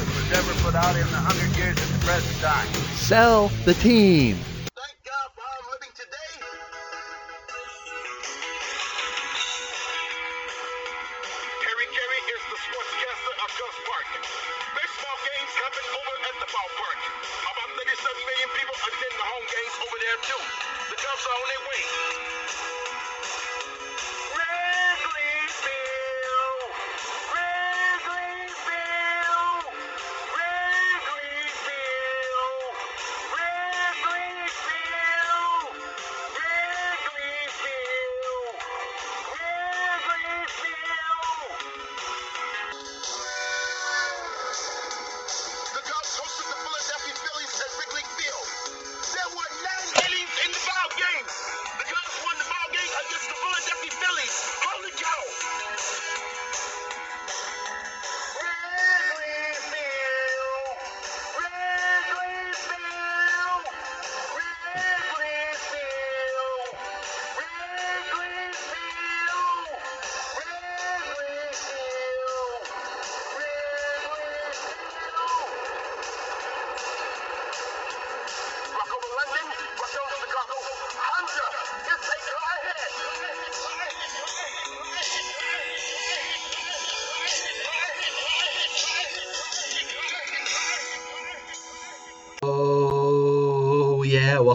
that was ever put out in the hundred years at the present time. Sell the team. Thank God for I'm living today. Harry Caray is the sportscaster of Gus Park. Baseball games happen over at the ballpark. About 37 million people attend the home games over there too. The Cubs are on their way.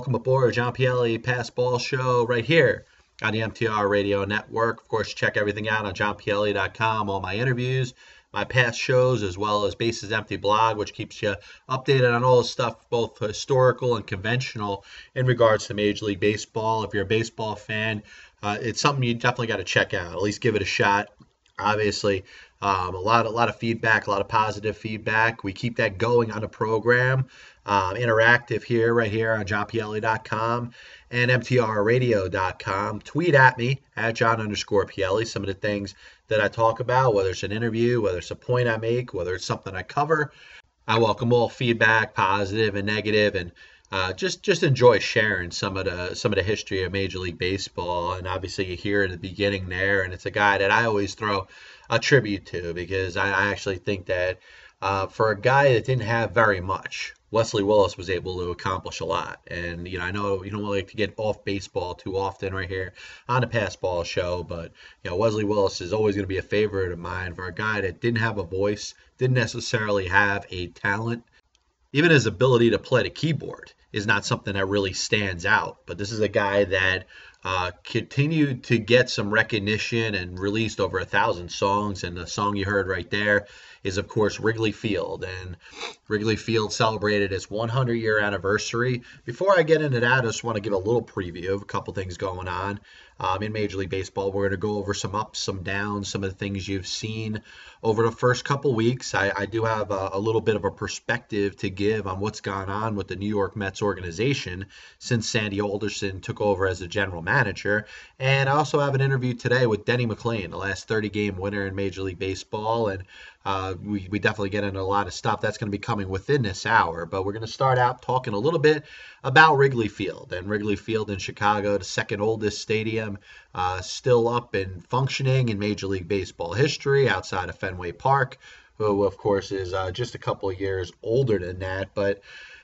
Welcome aboard John Pielli Pass Ball Show right here on the MTR Radio Network. Of course, check everything out on johnpielli.com, all my interviews, my past shows, as well as Bases Empty blog, which keeps you updated on all the stuff, both historical and conventional, in regards to Major League Baseball. If you're a baseball fan, uh, it's something you definitely got to check out. At least give it a shot. Obviously, um, a lot, a lot of feedback, a lot of positive feedback. We keep that going on the program. Um, interactive here, right here on johnpielli.com and mtrradio.com. Tweet at me at John underscore Pielli. Some of the things that I talk about, whether it's an interview, whether it's a point I make, whether it's something I cover. I welcome all feedback, positive and negative, and uh, just just enjoy sharing some of the some of the history of Major League Baseball. And obviously, you hear at the beginning there, and it's a guy that I always throw a tribute to because I, I actually think that uh, for a guy that didn't have very much, Wesley Willis was able to accomplish a lot. And, you know, I know you don't like to get off baseball too often right here on the Pass Ball show, but, you know, Wesley Willis is always going to be a favorite of mine for a guy that didn't have a voice, didn't necessarily have a talent. Even his ability to play the keyboard is not something that really stands out. But this is a guy that uh, continued to get some recognition and released over a thousand songs. And the song you heard right there is, of course, Wrigley Field. And Wrigley Field celebrated its 100 year anniversary. Before I get into that, I just want to give a little preview of a couple things going on. Um, in Major League Baseball. We're going to go over some ups, some downs, some of the things you've seen over the first couple weeks. I, I do have a, a, little bit of a perspective to give on what's gone on with the New York Mets organization since Sandy Alderson took over as the general manager. And I also have an interview today with Denny McLain, the last 30 game winner in Major League Baseball. And uh, we, we definitely get into a lot of stuff that's going to be coming within this hour. But we're going to start out talking a little bit about Wrigley Field. And Wrigley Field in Chicago, the second oldest stadium, uh, still up and functioning in Major League Baseball history outside of Fenway Park, who, of course, is uh, just a couple of years older than that. But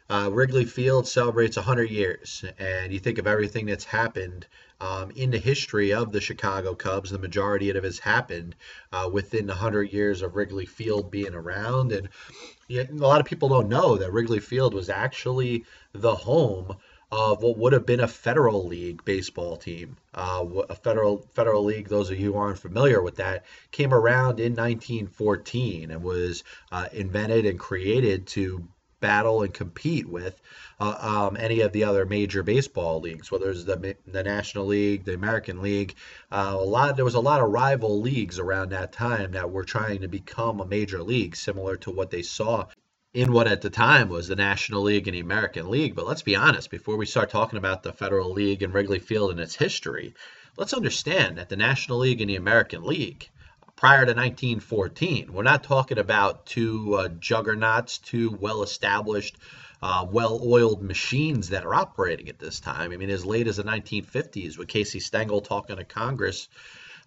uh, Wrigley Field celebrates 100 years, and you think of everything that's happened um, in the history of the Chicago Cubs. The majority of it has happened uh, within 100 years of Wrigley Field being around, and a lot of people don't know that Wrigley Field was actually the home of what would have been a federal league baseball team. Uh, a federal federal league, those of you aren't familiar with that, came around in 1914 and was uh, invented and created to battle and compete with uh, um, any of the other major baseball leagues, whether it's the the National League, the American League. Uh, a lot there was a lot of rival leagues around that time that were trying to become a major league, similar to what they saw in what at the time was the National League and the American League. But let's be honest, before we start talking about the Federal League and Wrigley Field and its history, let's understand that the National League and the American League, prior to 1914, we're not talking about two uh, juggernauts, two well established, uh, well oiled machines that are operating at this time. I mean, as late as the 1950s, with Casey Stengel talking to Congress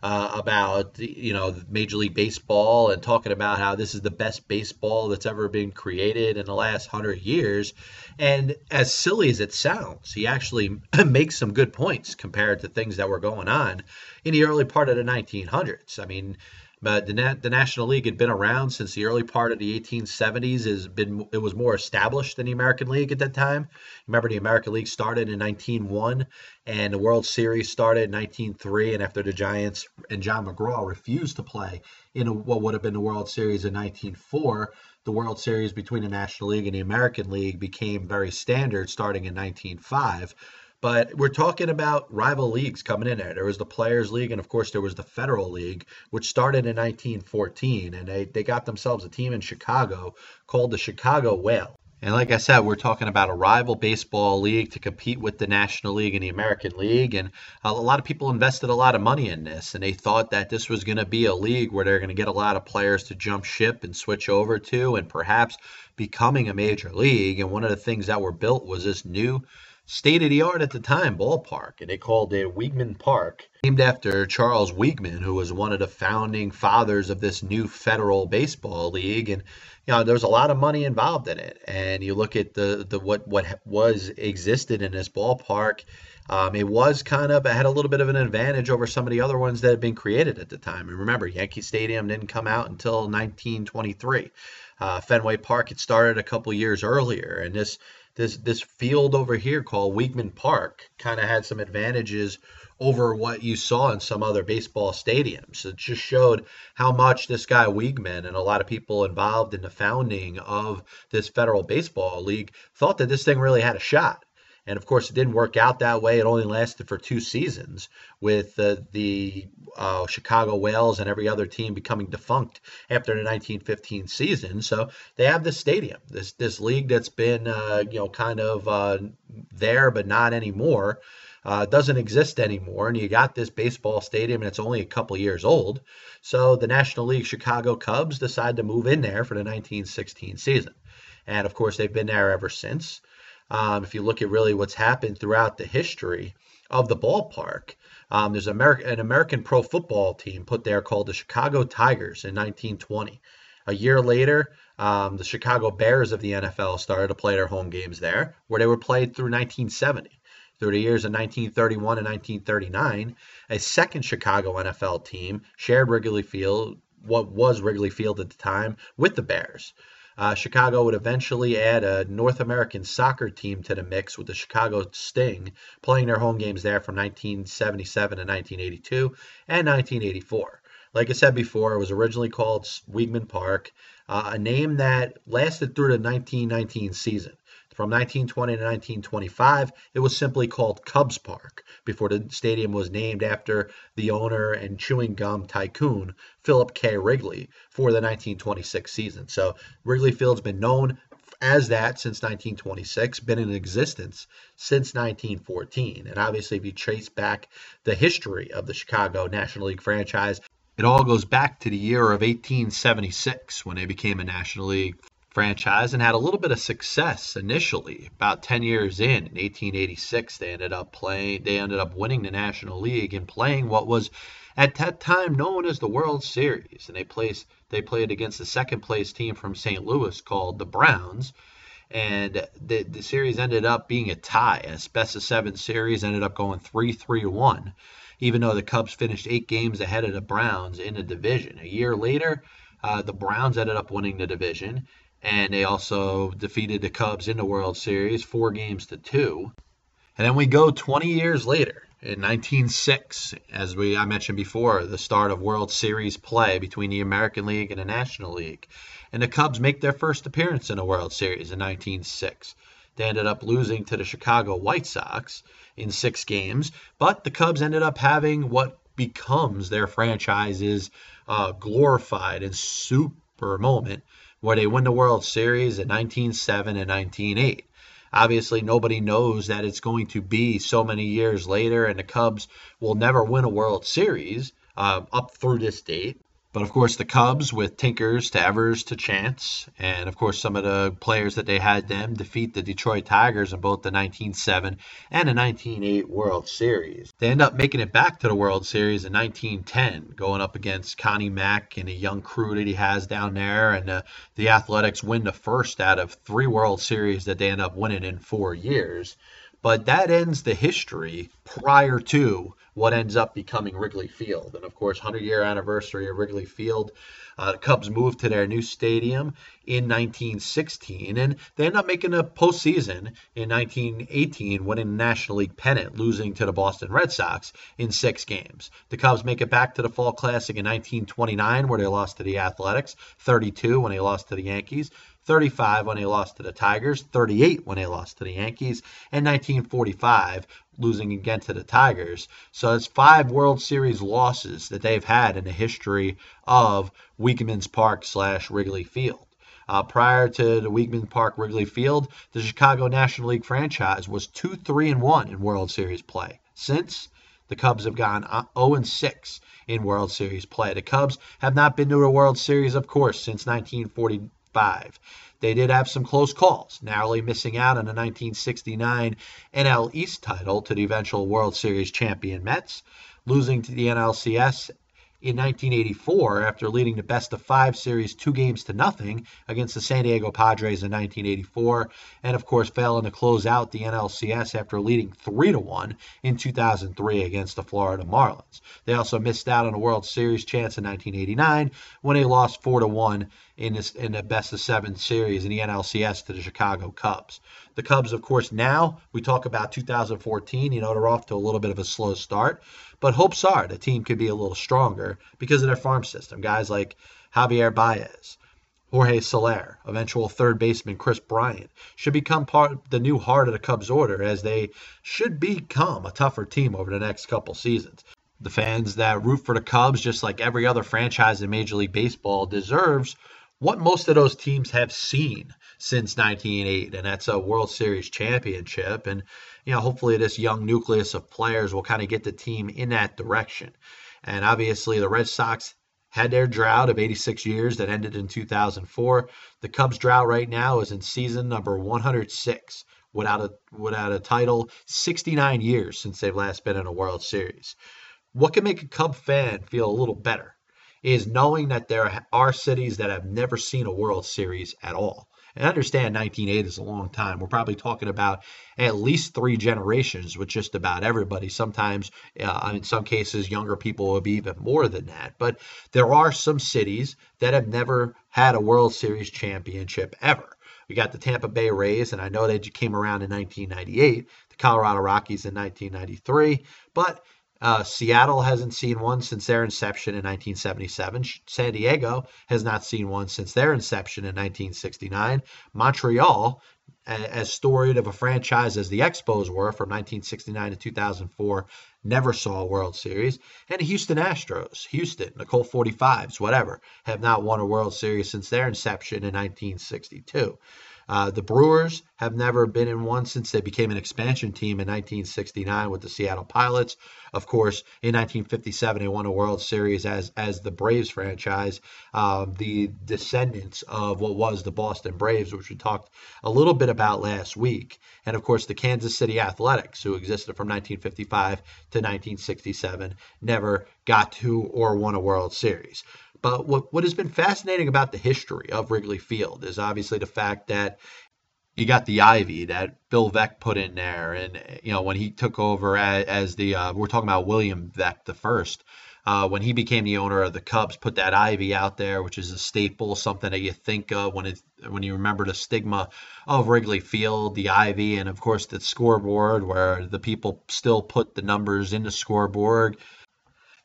uh, about you know Major League Baseball and talking about how this is the best baseball that's ever been created in the last hundred years. And as silly as it sounds, he actually makes some good points compared to things that were going on in the early part of the 1900s. I mean, but the, the National League had been around since the early part of the 1870s. Has been it was more established than the American League at that time. Remember, the American League started in 1901, and the World Series started in 1903. And after the Giants and John McGraw refused to play in what would have been the World Series in 1904, the World Series between the National League and the American League became very standard starting in 1905. But we're talking about rival leagues coming in there. There was the Players League, and of course, there was the Federal League, which started in 1914. And they, they got themselves a team in Chicago called the Chicago Whale. And like I said, we're talking about a rival baseball league to compete with the National League and the American League. And a lot of people invested a lot of money in this, and they thought that this was going to be a league where they're going to get a lot of players to jump ship and switch over to, and perhaps becoming a major league. And one of the things that were built was this new state of the art at the time ballpark, and they called it Weeghman Park, named after Charles Weeghman, who was one of the founding fathers of this new federal baseball league. And you know, there's a lot of money involved in it. And you look at the the what what was existed in this ballpark. Um, it was kind of it had a little bit of an advantage over some of the other ones that had been created at the time. And remember, Yankee Stadium didn't come out until 1923. Uh, Fenway Park had started a couple years earlier, and this this this field over here called Weeghman Park kind of had some advantages over what you saw in some other baseball stadiums. It just showed how much this guy Weeghman and a lot of people involved in the founding of this federal baseball league thought that this thing really had a shot. And of course, it didn't work out that way. It only lasted for two seasons, with uh, the uh, Chicago Whales and every other team becoming defunct after the 1915 season. So they have this stadium, this this league that's been uh, you know kind of uh, there but not anymore. Uh, doesn't exist anymore, and you got this baseball stadium, and it's only a couple years old. So the National League Chicago Cubs decide to move in there for the 1916 season, and of course they've been there ever since. Um, if you look at really what's happened throughout the history of the ballpark, um, there's Ameri- an American pro football team put there called the Chicago Tigers in 1920. A year later, um, the Chicago Bears of the NFL started to play their home games there, where they were played through 1970. Through the years of 1931 and 1939, a second Chicago NFL team shared Wrigley Field, what was Wrigley Field at the time, with the Bears. Uh, Chicago would eventually add a North American soccer team to the mix with the Chicago Sting, playing their home games there from 1977 to 1982 and 1984. Like I said before, it was originally called Weeghman Park, uh, a name that lasted through the 1919 season. From 1920 to 1925, it was simply called Cubs Park before the stadium was named after the owner and chewing gum tycoon Philip K. Wrigley for the 1926 season. So Wrigley Field's been known as that since 1926, been in existence since 1914. And obviously, if you trace back the history of the Chicago National League franchise, it all goes back to the year of 1876 when they became a National League franchise and had a little bit of success initially. About 10 years in, in 1886, they ended up playing, they ended up winning the National League and playing what was at that time known as the World Series. And they placed they played against the second place team from St. Louis called the Browns. And the, the series ended up being a tie. A best of seven series ended up going 3 3 1, even though the Cubs finished eight games ahead of the Browns in the division. A year later, uh, the Browns ended up winning the division, and they also defeated the Cubs in the World Series four games to two. And then we go 20 years later in 1906, as we I mentioned before, the start of World Series play between the American League and the National League. And the Cubs make their first appearance in a World Series in 1906. They ended up losing to the Chicago White Sox in six games, but the Cubs ended up having what becomes their franchise's uh, glorified and super moment where they win the World Series in 1907 and 1908. Obviously, nobody knows that it's going to be so many years later, and the Cubs will never win a World Series uh, up through this date. But of course, the Cubs, with Tinkers to Evers to Chance, and of course, some of the players that they had them defeat the Detroit Tigers in both the 1907 and the 1908 World Series. They end up making it back to the World Series in 1910, going up against Connie Mack and a young crew that he has down there. And uh, the Athletics win the first out of three World Series that they end up winning in four years. But that ends the history prior to what ends up becoming Wrigley Field. And of course, 100 year anniversary of Wrigley Field. Uh, the Cubs moved to their new stadium in 1916, and they end up making a postseason in 1918, winning the National League pennant, losing to the Boston Red Sox in six games. The Cubs make it back to the Fall Classic in 1929, where they lost to the Athletics, 32 when they lost to the Yankees. 35 when they lost to the Tigers, 38 when they lost to the Yankees, and 1945 losing again to the Tigers. So it's five World Series losses that they've had in the history of Weeghman's Park slash Wrigley Field. Uh, prior to the Weeghman Park Wrigley Field, the Chicago National League franchise was 2 3 and 1 in World Series play. Since the Cubs have gone 0 and 6 in World Series play. The Cubs have not been to a World Series, of course, since 1940, five. They did have some close calls, narrowly missing out on the 1969 NL East title to the eventual World Series champion Mets, losing to the NLCS in 1984 after leading the best of five series two games to nothing against the San Diego Padres in 1984, and of course failing to close out the NLCS after leading three to one in 2003 against the Florida Marlins. They also missed out on a World Series chance in 1989 when they lost four to one in this in the best of seven series in the NLCS to the Chicago Cubs. The Cubs, of course, now we talk about 2014. You know they're off to a little bit of a slow start, but hopes are the team could be a little stronger because of their farm system. Guys like Javier Baez, Jorge Soler, eventual third baseman Kris Bryant, should become part of the new heart of the Cubs order as they should become a tougher team over the next couple seasons. The fans that root for the Cubs, just like every other franchise in Major League Baseball, deserves what most of those teams have seen since 1908, and that's a World Series championship. And you know, hopefully this young nucleus of players will kind of get the team in that direction. And obviously, the Red Sox had their drought of 86 years that ended in 2004. The Cubs' drought right now is in season number 106 without a without a title, 69 years since they've last been in a World Series. What can make a Cub fan feel a little better is knowing that there are cities that have never seen a World Series at all. And understand 1980 is a long time. We're probably talking about at least three generations with just about everybody. Sometimes, uh, in some cases, younger people will be even more than that. But there are some cities that have never had a World Series championship ever. We got the Tampa Bay Rays, and I know they came around in 1998, the Colorado Rockies in 1993, but uh, Seattle hasn't seen one since their inception in 1977. San Diego has not seen one since their inception in 1969. Montreal as storied of a franchise as the Expos were from 1969 to 2004, never saw a World Series. And the Houston Astros, Houston, Colt 45s, whatever, have not won a World Series since their inception in 1962. Uh, the Brewers have never been in one since they became an expansion team in 1969 with the Seattle Pilots. Of course, in 1957 they won a World Series as as the Braves franchise, um, the descendants of what was the Boston Braves, which we talked a little bit about last week, and of course the Kansas City Athletics, who existed from 1955 to 1967, never got to or won a World Series. But what, what has been fascinating about the history of Wrigley Field is obviously the fact that you got the ivy that Bill Veeck put in there, and you know when he took over as, as the uh, we're talking about William Veeck the first. Uh, when he became the owner of the Cubs, put that ivy out there, which is a staple, something that you think of when it when you remember the stigma of Wrigley Field, the ivy, and of course the scoreboard, where the people still put the numbers in the scoreboard.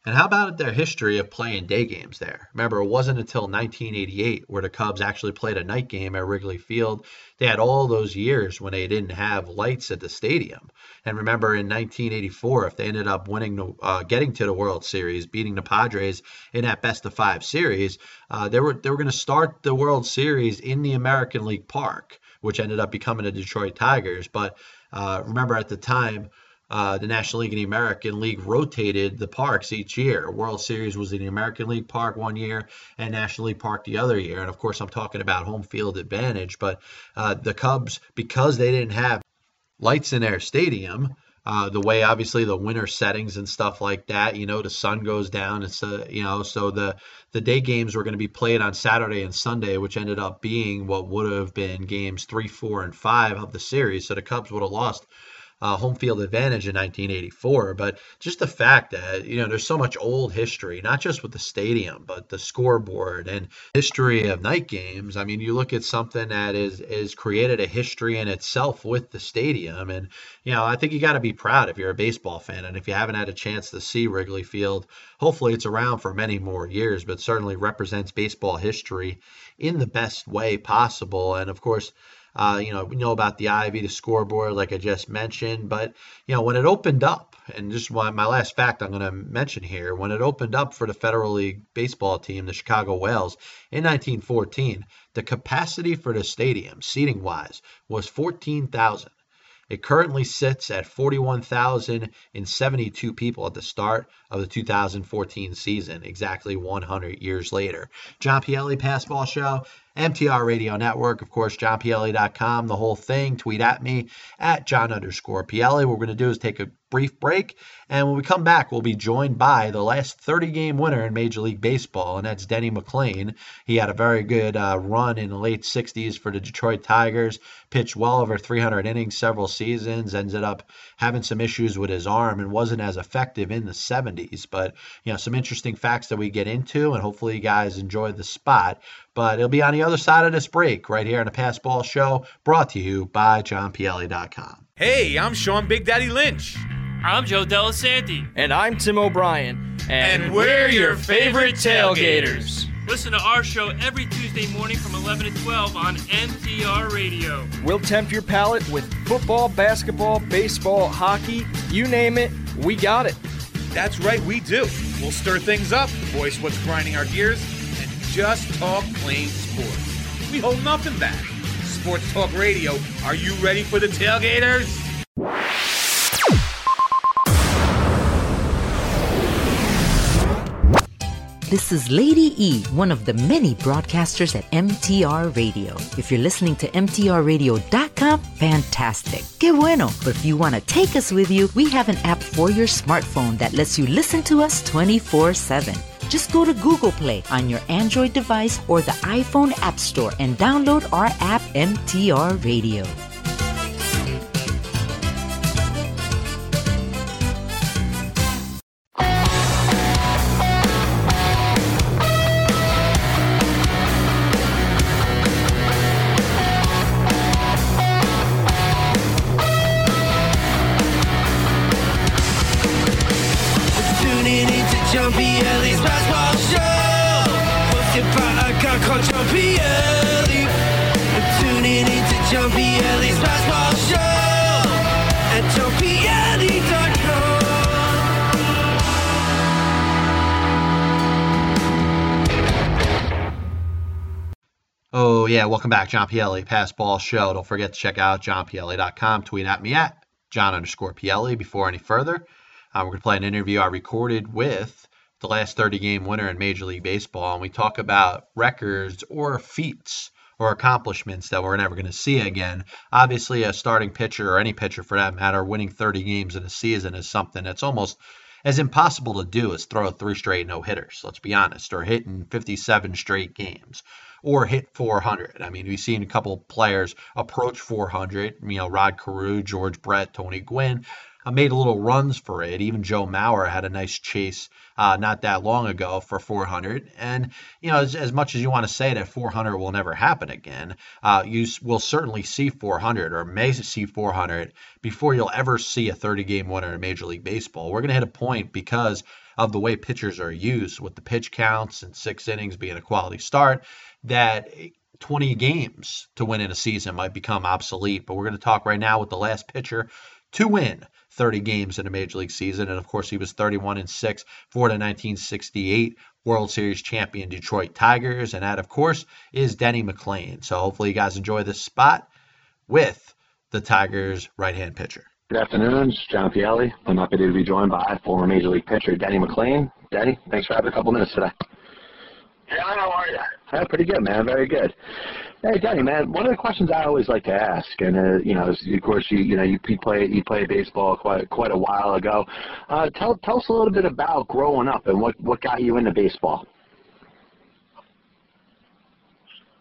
And how about their history of playing day games there? Remember, it wasn't until 1988 where the Cubs actually played a night game at Wrigley Field. They had all those years when they didn't have lights at the stadium. And remember, in 1984, if they ended up winning, the, uh, getting to the World Series, beating the Padres in that best of five series, uh, they were they were going to start the World Series in the American League Park, which ended up becoming the Detroit Tigers. But uh, remember, at the time uh, the National League and the American League rotated the parks each year. World Series was in the American League Park one year and National League Park the other year. And of course, I'm talking about home field advantage. But uh, the Cubs, because they didn't have lights in their stadium, uh, the way obviously the winter settings and stuff like that, you know, the sun goes down. It's a, you know, so the the day games were going to be played on Saturday and Sunday, which ended up being what would have been games three, four, and five of the series. So the Cubs would have lost uh, home field advantage in 1984. But just the fact that, you know, there's so much old history, not just with the stadium, but the scoreboard and history of night games. I mean, you look at something that is, is created a history in itself with the stadium. And, you know, I think you got to be proud if you're a baseball fan. And if you haven't had a chance to see Wrigley Field, hopefully it's around for many more years, but certainly represents baseball history in the best way possible. And of course, uh, you know, we know about the Ivy, the scoreboard, like I just mentioned. But, you know, when it opened up, and just one, my last fact I'm going to mention here, when it opened up for the Federal League baseball team, the Chicago Whales, in 1914, the capacity for the stadium, seating wise, was 14,000. It currently sits at 41,072 people at the start of the 2014 season, exactly 100 years later. John Pielli, Passball Show. MTR Radio Network, of course, johnpielli.com, the whole thing. Tweet at me at John underscore Pielli. What we're going to do is take a brief break. And when we come back, we'll be joined by the last 30 game winner in Major League Baseball, and that's Denny McLain. He had a very good uh, run in the late 60s for the Detroit Tigers, pitched well over 300 innings several seasons, ended up having some issues with his arm and wasn't as effective in the 70s. But, you know, some interesting facts that we get into, and hopefully you guys enjoy the spot. But it'll be on the other side of this break right here on the Passball Show, brought to you by JohnPielli.com. Hey, I'm Sean Big Daddy Lynch. I'm Joe Delasanti. And I'm Tim O'Brien. And, and we're your favorite tailgaters. Listen to our show every Tuesday morning from 11 to 12 on MTR Radio. We'll tempt your palate with football, basketball, baseball, hockey, you name it, we got it. That's right, we do. We'll stir things up, voice what's grinding our gears, and just talk plain sports. We hold nothing back. Sports Talk Radio, are you ready for the tailgaters? This is Lady E, one of the many broadcasters at MTR Radio. If you're listening to MTRRadio.com, fantastic. Que bueno. But if you want to take us with you, we have an app for your smartphone that lets you listen to us 24 7. Just go to Google Play on your Android device or the iPhone App Store and download our app, MTR Radio. Yeah, welcome back, John Pielli, Pass Ball Show. Don't forget to check out johnpielli.com. Tweet at me at John underscore Pielli. Before any further, uh, we're going to play an interview I recorded with the last 30 game winner in Major League Baseball, and we talk about records or feats or accomplishments that we're never going to see again. Obviously, a starting pitcher or any pitcher for that matter, winning 30 games in a season is something that's almost as impossible to do as throw three straight no hitters, let's be honest, or hitting 57 straight games or hit 400. I mean, we've seen a couple players approach 400, you know, Rod Carew, George Brett, Tony Gwynn. I made a little runs for it. Even Joe Mauer had a nice chase uh, not that long ago for 400. And, you know, as, as much as you want to say that 400 will never happen again, uh, you will certainly see 400 or may see 400 before you'll ever see a 30 game winner in Major League Baseball. We're going to hit a point because of the way pitchers are used with the pitch counts and six innings being a quality start that 20 games to win in a season might become obsolete. But we're going to talk right now with the last pitcher to win 30 games in a major league season. And of course, he was 31 and 6 for the 1968 World Series champion Detroit Tigers. And that, of course, is Denny McLain. So hopefully, you guys enjoy this spot with the Tigers' right hand pitcher. Good afternoon, it's John Pielli. I'm happy to be joined by former Major League pitcher Denny McLain. Denny, thanks for having a couple minutes today. Yeah, how are you? Yeah, pretty good, man. Very good. Hey, Denny, man. One of the questions I always like to ask, and uh, you know, is, of course, you you know, you play you play baseball quite quite a while ago. Uh, tell tell us a little bit about growing up and what what got you into baseball.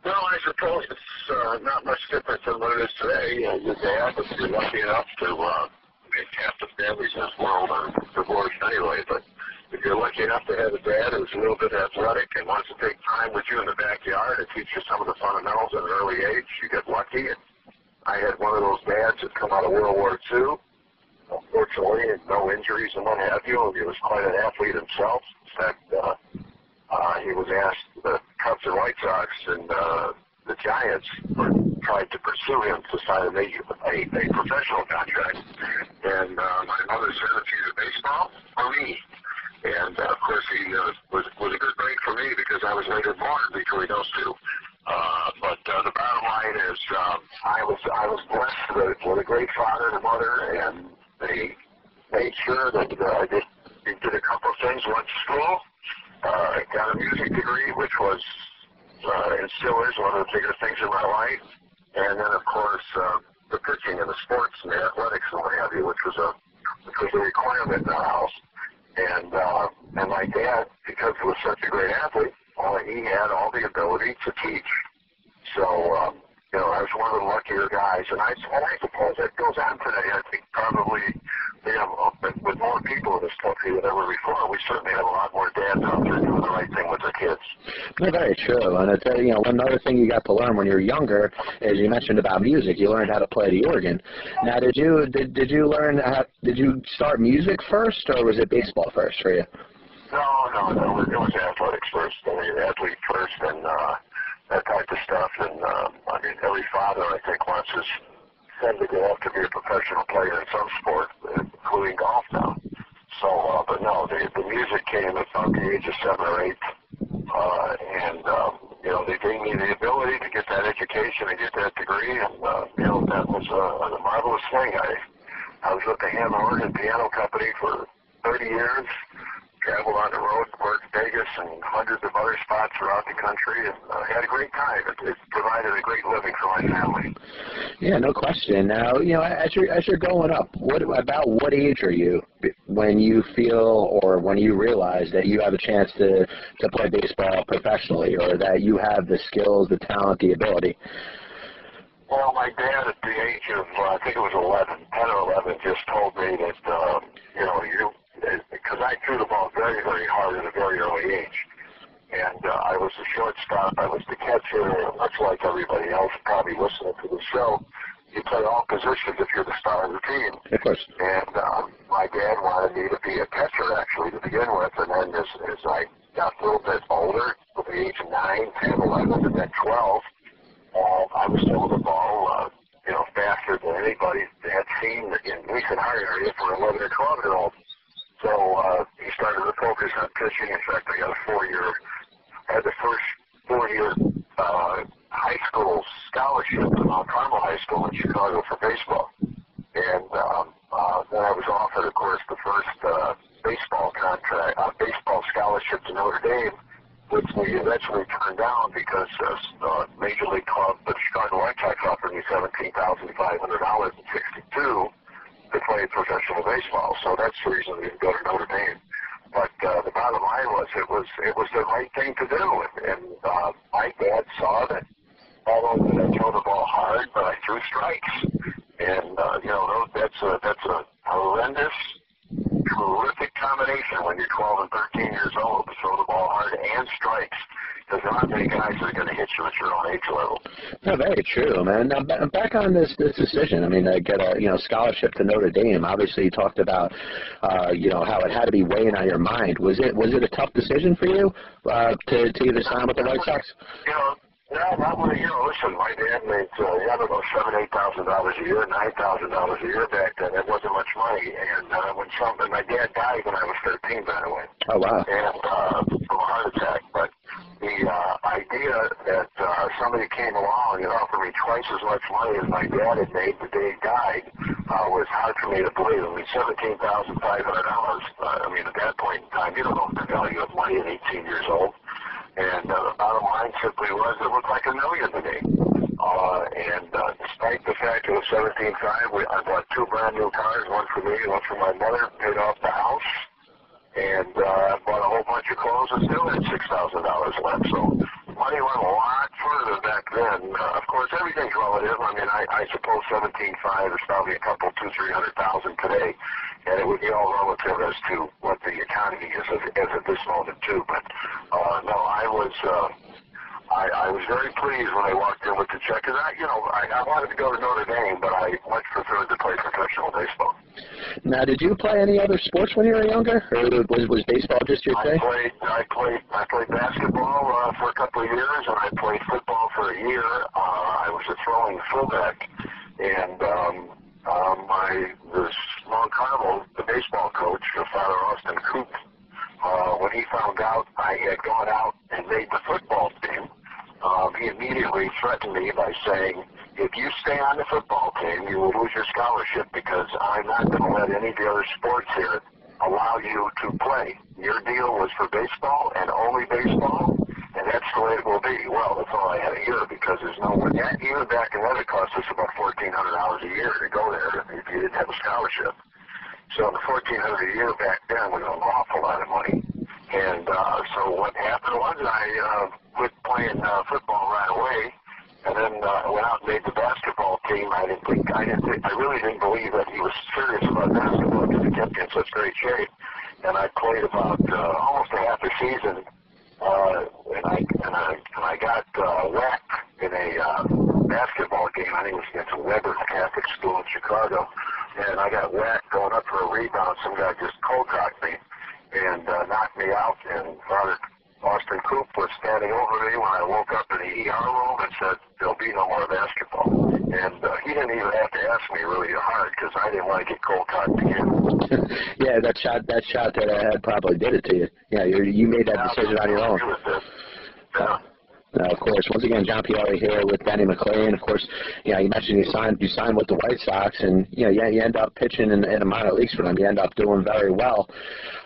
Well, I suppose it's uh, not much different than what it is today. Uh, your dad, if you're lucky enough to uh, get the families in this world are divorced anyway, but if you're lucky enough to have a dad who's a little bit athletic and wants to take time with you in the backyard and teach you some of the fundamentals at an early age, you get lucky. And I had one of those dads that come out of World War II, unfortunately, no injuries and what have you. He was quite an athlete himself. In fact, uh, uh, he was asked the Cubs and White Sox and uh, the Giants tried to pursue him to sign a, a, a professional contract. And uh, my mother said, he's a baseball, for me. And uh, of course, he uh, was was a good break for me because I was later born between those two. Uh, but uh, the bottom line is, um, I was I was blessed with, with a great father and mother, and they made sure that uh, I did, did a couple of things. Went to school, uh, got a music degree, which was uh, and still is one of the biggest things in my life. And then, of course, uh, the pitching and the sports and the athletics and what have you, which was a which was a requirement in our house. And uh, and my dad, because he was such a great athlete, uh, he had all the ability to teach. So um, you know, I was one of the luckier guys, and I and I suppose that goes on today. I think probably you know, with more people in this country than ever before, we certainly have a lot more dads out there doing the right thing with their kids. No, very true. And it's, uh, you know, another thing you got to learn when you're younger is you mentioned about music. You learned how to play the organ. Now, did you did did you learn how? Did you start music first, or was it baseball first for you? No, no, no. It was athletics first. I mean, athlete first, and uh, that type of stuff. And um, I mean, every father, I think, wants his son to grow up to be a professional player in some sport, including golf now. So, uh, but no, the, the music came at about the age of seven or eight, uh, and um, you know, they gave me the ability to get that education and get that degree, and uh, you know, that was a, a marvelous thing. I I was with the Hammond Organ Piano Company for 30 years traveled on the road, worked Vegas and hundreds of other spots throughout the country, and uh, had a great time. It, it provided a great living for my family. Yeah, no question. Now, you know, as you're as you're going up, what about what age are you when you feel or when you realize that you have a chance to to play baseball professionally, or that you have the skills, the talent, the ability? Well, my dad at the age of, uh, I think it was 11, 10 or 11, just told me that, uh, you know, you because I threw the ball very, very hard at a very early age. And uh, I was the shortstop, I was the catcher, much like everybody else probably listening to the show. You play all positions if you're the star of the team. Of course. And um, my dad wanted me to be a catcher, actually, to begin with. And then as, as I got a little bit older, at the age of 9, 10, 11, and then 12, uh, I was throwing the ball, uh, you know, faster than anybody had seen in at least in our area for 11 or 12 year olds. So uh, he started to focus on pitching. In fact, I got a four-year, had the first four-year uh, high school scholarship at Mount Carmel high school in Chicago for baseball. And um, uh, then I was offered, of course, the first uh, baseball contract, uh, baseball scholarship to Notre Dame, which we eventually turned down because uh, uh, Major League Club, the Chicago White Sox offered me seventeen thousand five hundred dollars in '62 to play professional baseball. So that's the reason we didn't go to Notre Dame. But uh, the bottom line was it was it was the right thing to do, and, and uh, my dad saw that not only did I throw the ball hard, but I threw strikes, and uh, you know that's a that's a horrendous, terrific combination when you're 12 and 13 years old to throw the ball hard and strikes. Because there aren't many guys that are going to hit you at your own age level. No, very true, man. Now back on this this decision. I mean, to get a you know scholarship to Notre Dame. Obviously, you talked about uh, you know how it had to be weighing on your mind. Was it was it a tough decision for you uh, to to either sign with the White Sox? You know, yeah, that would you know. Listen, my dad made uh, I don't know seven, eight thousand dollars a year, nine thousand dollars a year back then. It wasn't much money, and uh, when something, my dad died when I was thirteen, by the way. Oh wow. and uh, from a heart attack. But the uh, idea that uh, somebody came along and offered me twice as much money as my dad had made the day he died uh, was hard for me to believe. I mean, seventeen thousand five hundred dollars. Uh, I mean, at that point in time, you don't know the value of money at eighteen years old. And uh, the bottom line simply was it looked like a million to me. Uh, and uh, despite the fact it was seventeen five, we I bought two brand new cars, one for me, one for my mother, paid off the house and uh, bought a whole bunch of clothes and still had six thousand dollars left. So money went a lot further back then. Uh, of course, everything's relative. I mean, I, I suppose seventeen five is probably a couple, two, three hundred thousand today, and it would be all relative as to what the economy is as, as at this moment too. But uh, no, I was. Uh, I, I was very pleased when I walked in with the check because I, you know, I, I wanted to go to Notre Dame, but I much preferred to play professional baseball. Now, did you play any other sports when you were younger, or was was baseball just your I thing? played, I played, I played basketball uh, for a couple of years, and I played football for a year. Uh, I was a throwing fullback, and um, uh, my this Long Carnival, the baseball coach, Father Austin Coop, uh, when he found out I had gone out and made the football team, um, he immediately threatened me by saying, if you stay on the football team, you will lose your scholarship because I'm not going to let any of the other sports here allow you to play. Your deal was for baseball and only baseball, and that's the way it will be. Well, that's all I had a year because there's no one. That, even back in it cost us about $1,400 a year to go there if you didn't have a scholarship. So the $1,400 a year back then was an awful lot of money. And uh, so what happened was I uh, quit playing uh, football right away, and then uh, went out and made the basketball team. I didn't think I didn't think, I really didn't believe that he was serious about basketball because he kept in such great shape. And I played about uh, almost a half a season, uh, and I and I and I got uh, whacked in a uh, basketball game. I think it was against Weber Catholic School in Chicago, and I got whacked going up for a rebound. Some guy just cold cocked me and uh, knocked me out. And Father Austin Coop was standing over me when I woke up in the ER room and said, "There'll be no more basketball." And uh, he didn't even have to ask me really hard because I didn't want to get cold cocked again. yeah, that shot that shot that I had probably did it to you. Yeah, you you made that decision on your own. Yeah. Uh, of course, once again, John Pielli here with Denny McLain. Of course, you know, you mentioned you signed you signed with the White Sox, and you know, you, you end up pitching in, in the minor leagues for them. You end up doing very well.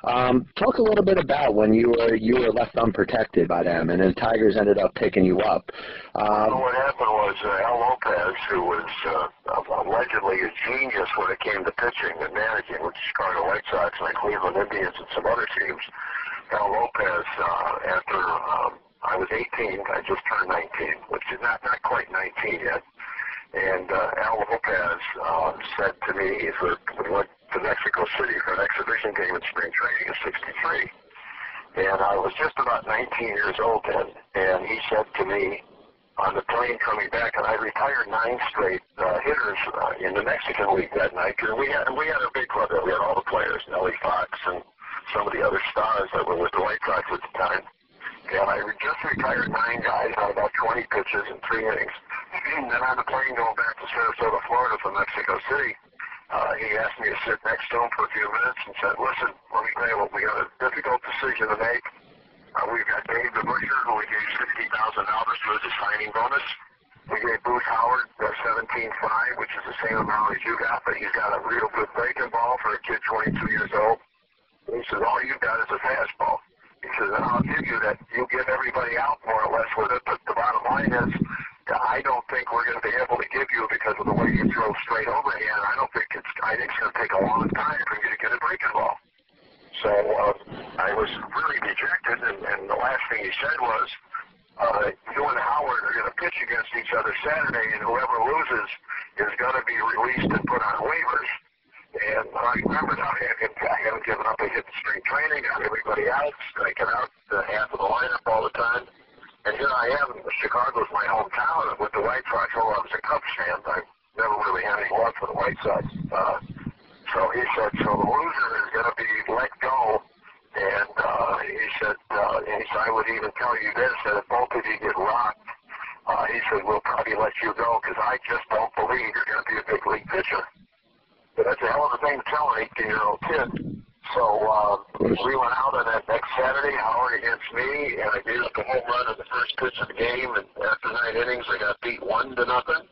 Um, talk a little bit about when you were you were left unprotected by them, and then Tigers ended up picking you up. Well, Um, what happened was uh, Al Lopez, who was uh, allegedly a genius when it came to pitching and managing with the Chicago White Sox and the Cleveland Indians and some other teams, Al Lopez, uh, after um, I was 18, I just turned 19, which is not not quite 19 yet. And uh, Al Lopez uh, said to me, he said, we went to Mexico City for an exhibition game in spring training in '63 and I was just about 19 years old then, and he said to me on the plane coming back, and I retired nine straight uh, hitters uh, in the Mexican League that night, because we had we had a big club there. We had all the players, Nellie Fox and some of the other stars that were with the White Sox at the time. And I re- just retired nine guys on about 20 pitches in three innings. Then on the plane going back to Sarasota, Florida from Mexico City, uh, he asked me to sit next to him for a few minutes and said, listen, let me tell you what, we got a difficult decision to make. Uh, we've got Dave the Butcher, who we gave $60,000 for the signing bonus. We gave Bruce Howard uh, 17.5 which is the same amount as you got, but he's got a real good breaking ball for a kid 22 years old. And he says, all you got is a fastball. He says, and I'll give you that. You give everybody out more or less with it, but the bottom line is, I don't think we're going to be able to give you because of the way you throw straight overhand. I don't think it's. I think it's going to take a long time for you to get a breaking ball. So uh, I was really dejected, and, and the last thing he said was, uh, you and Howard are going to pitch against each other Saturday, and whoever loses is going to be released and put on waivers. And I remember now, I haven't, I haven't given up. I hit the spring training, got everybody out, striking out the half of the lineup all the time. And here I am. Chicago's my hometown. And with the White Sox, oh, I was a Cubs fan. I never really had any love for the White Sox. Uh, so he said, so the loser is going to be let go. And uh, he said, uh, and he said, I would even tell you this, that if both of you get rocked, uh, he said, we'll probably let you go because I just don't believe you're going to be a big league pitcher. But that's a hell of a thing to tell an 18-year-old kid. So uh, we went out on that next Saturday, Howard against me, and I gave up a home run in the first pitch of the game. And after nine innings, I got to nothing.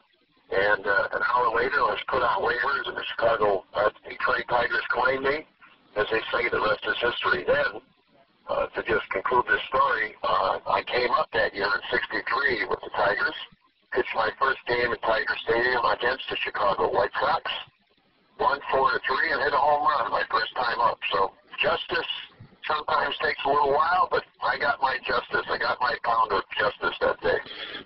And uh, an hour later, I was put on waivers, and the Chicago uh, Detroit Tigers claimed me. As they say, the rest is history. Then, uh, to just conclude this story, uh, I came up that year in '63 with the Tigers, pitched my first game at Tiger Stadium against the Chicago White Sox won four to three and hit a home run my first time up. So justice sometimes takes a little while, but I got my justice. I got my pound of justice that day.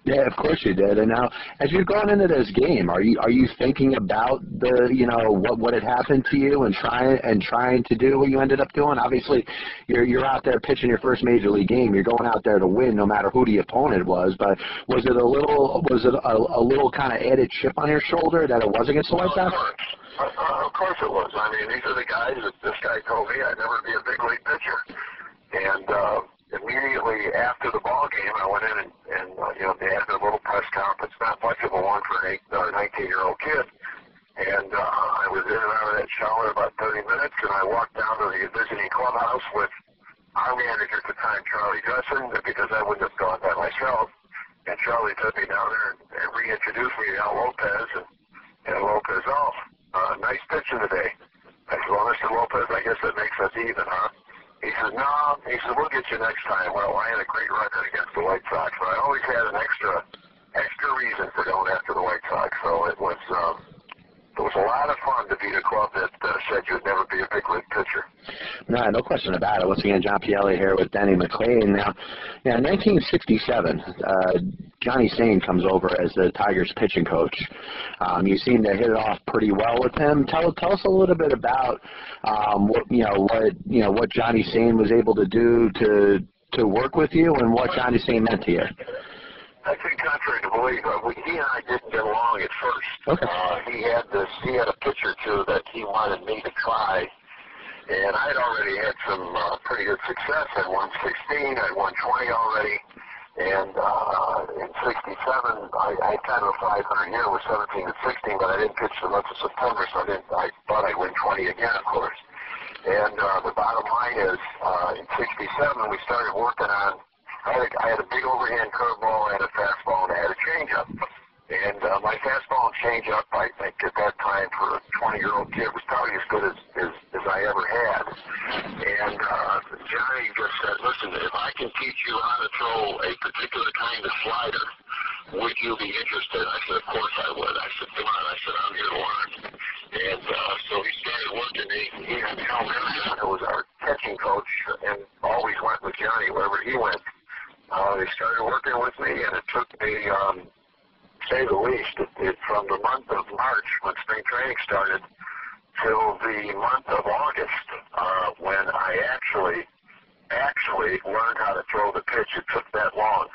Yeah, of course you did. And now, as you've gone into this game, are you are you thinking about the you know what what had happened to you and trying and trying to do what you ended up doing? Obviously, you're you're out there pitching your first major league game. You're going out there to win, no matter who the opponent was. But was it a little was it a, a little kind of added chip on your shoulder that it was against the White Sox? Uh, of course it was. I mean, these are the guys that this guy told me I'd never be a big league pitcher. And uh, immediately after the ball game, I went in and, and uh, you know, they had a little press conference, not much of a one for an eight, uh, 19 year old kid. And uh, I was in and out of that shower about 30 minutes, and I walked down to the visiting clubhouse with our manager at the time, Charlie Justin, because I wouldn't have gone by myself. And Charlie took me down there and, and reintroduced me to Al Lopez and, and Lopez off. Uh, nice pitching today. I said, well, Mr. Lopez, I guess that makes us even, huh? He says, no. He said, we'll get you next time. Well, I had a great record against the White Sox, but I always had an extra, extra reason for going after the White Sox. So it was, um, it was a lot of fun to beat a club that uh, said you'd never be a big league pitcher. No, no question about it. Once again, John Pielli here with Denny McLain. Now, yeah, 1967, uh, Johnny Sain comes over as the Tigers pitching coach. Um, you seem to hit it off pretty well with him. Tell tell us a little bit about um, what you know what you know what Johnny Sain was able to do to to work with you, and what Johnny Sain meant to you. I think contrary to belief, uh, he and I didn't get along at first. Okay. Uh, he had this, he had a pitch or two that he wanted me to try, and I'd already had some uh, pretty good success. I'd won 16, I'd won 20 already, and uh, in 67, I, I had kind of a 500 year with 17 and 16, but I didn't pitch the month of September, so I didn't. I thought I'd win 20 again, of course. And uh, the bottom line is, uh, in 67, we started working on I had, a, I had a big overhand curveball, I had a fastball, and I had a changeup. And uh, my fastball and changeup, I think, at that time for a 20-year-old kid was probably as good as, as, as I ever had. And uh, Johnny just said, listen, if I can teach you how to throw a particular kind of slider, would you be interested? I said, of course I would. I said, come on. I said, I'm here to learn. And uh, so he started working. He, he had Hal Naragon, who was our catching coach, and always went with Johnny wherever he went. Uh, they started working with me, and it took me, um, say the least, it, it, from the month of March when spring training started till the month of August uh, when I actually actually learned how to throw the pitch. It took that long,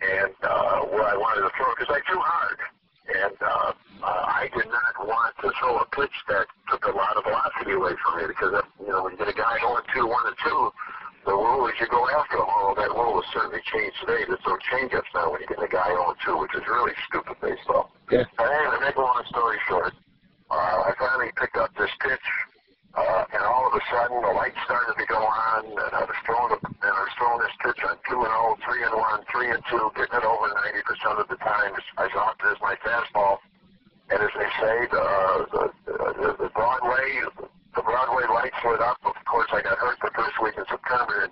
and uh, where I wanted to throw because I threw hard, and uh, uh, I did not want to throw a pitch that took a lot of velocity away from me because uh, you know when you get a guy going two, one and two the rule is you go after them. Although that rule has certainly changed today. There's no change-ups now when you get a guy on two, which is really stupid baseball. Yeah. But anyway, to make a long story short, uh, I finally picked up this pitch, uh, and all of a sudden the lights started to go on, and I was throwing, a, and I was throwing this pitch on two and oh, three and one, three and two, getting it over 90% of the time as often as my fastball. And as they say. The, the, the, the Broadway, the Broadway lights lit up. Of course, I got hurt the first week in